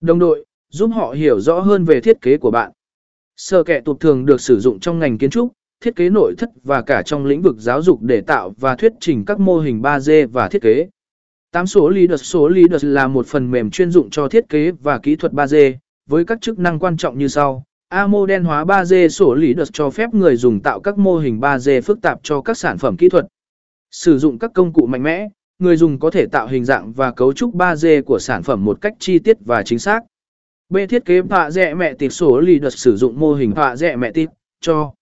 Đồng đội, giúp họ hiểu rõ hơn về thiết kế của bạn. Sở kẻ tụt thường được sử dụng trong ngành kiến trúc, thiết kế nội thất và cả trong lĩnh vực giáo dục để tạo và thuyết trình các mô hình 3D và thiết kế. 8 số Leaders Số Leaders là một phần mềm chuyên dụng cho thiết kế và kỹ thuật 3D, với các chức năng quan trọng như sau. A mô đen hóa 3D sổ Leaders cho phép người dùng tạo các mô hình 3D phức tạp cho các sản phẩm kỹ thuật. Sử dụng các công cụ mạnh mẽ, người dùng có thể tạo hình dạng và cấu trúc 3D của sản phẩm một cách chi tiết và chính xác. B. Thiết kế họa rẻ mẹ tịp sổ đợt sử dụng mô hình họa rẻ mẹ tịt cho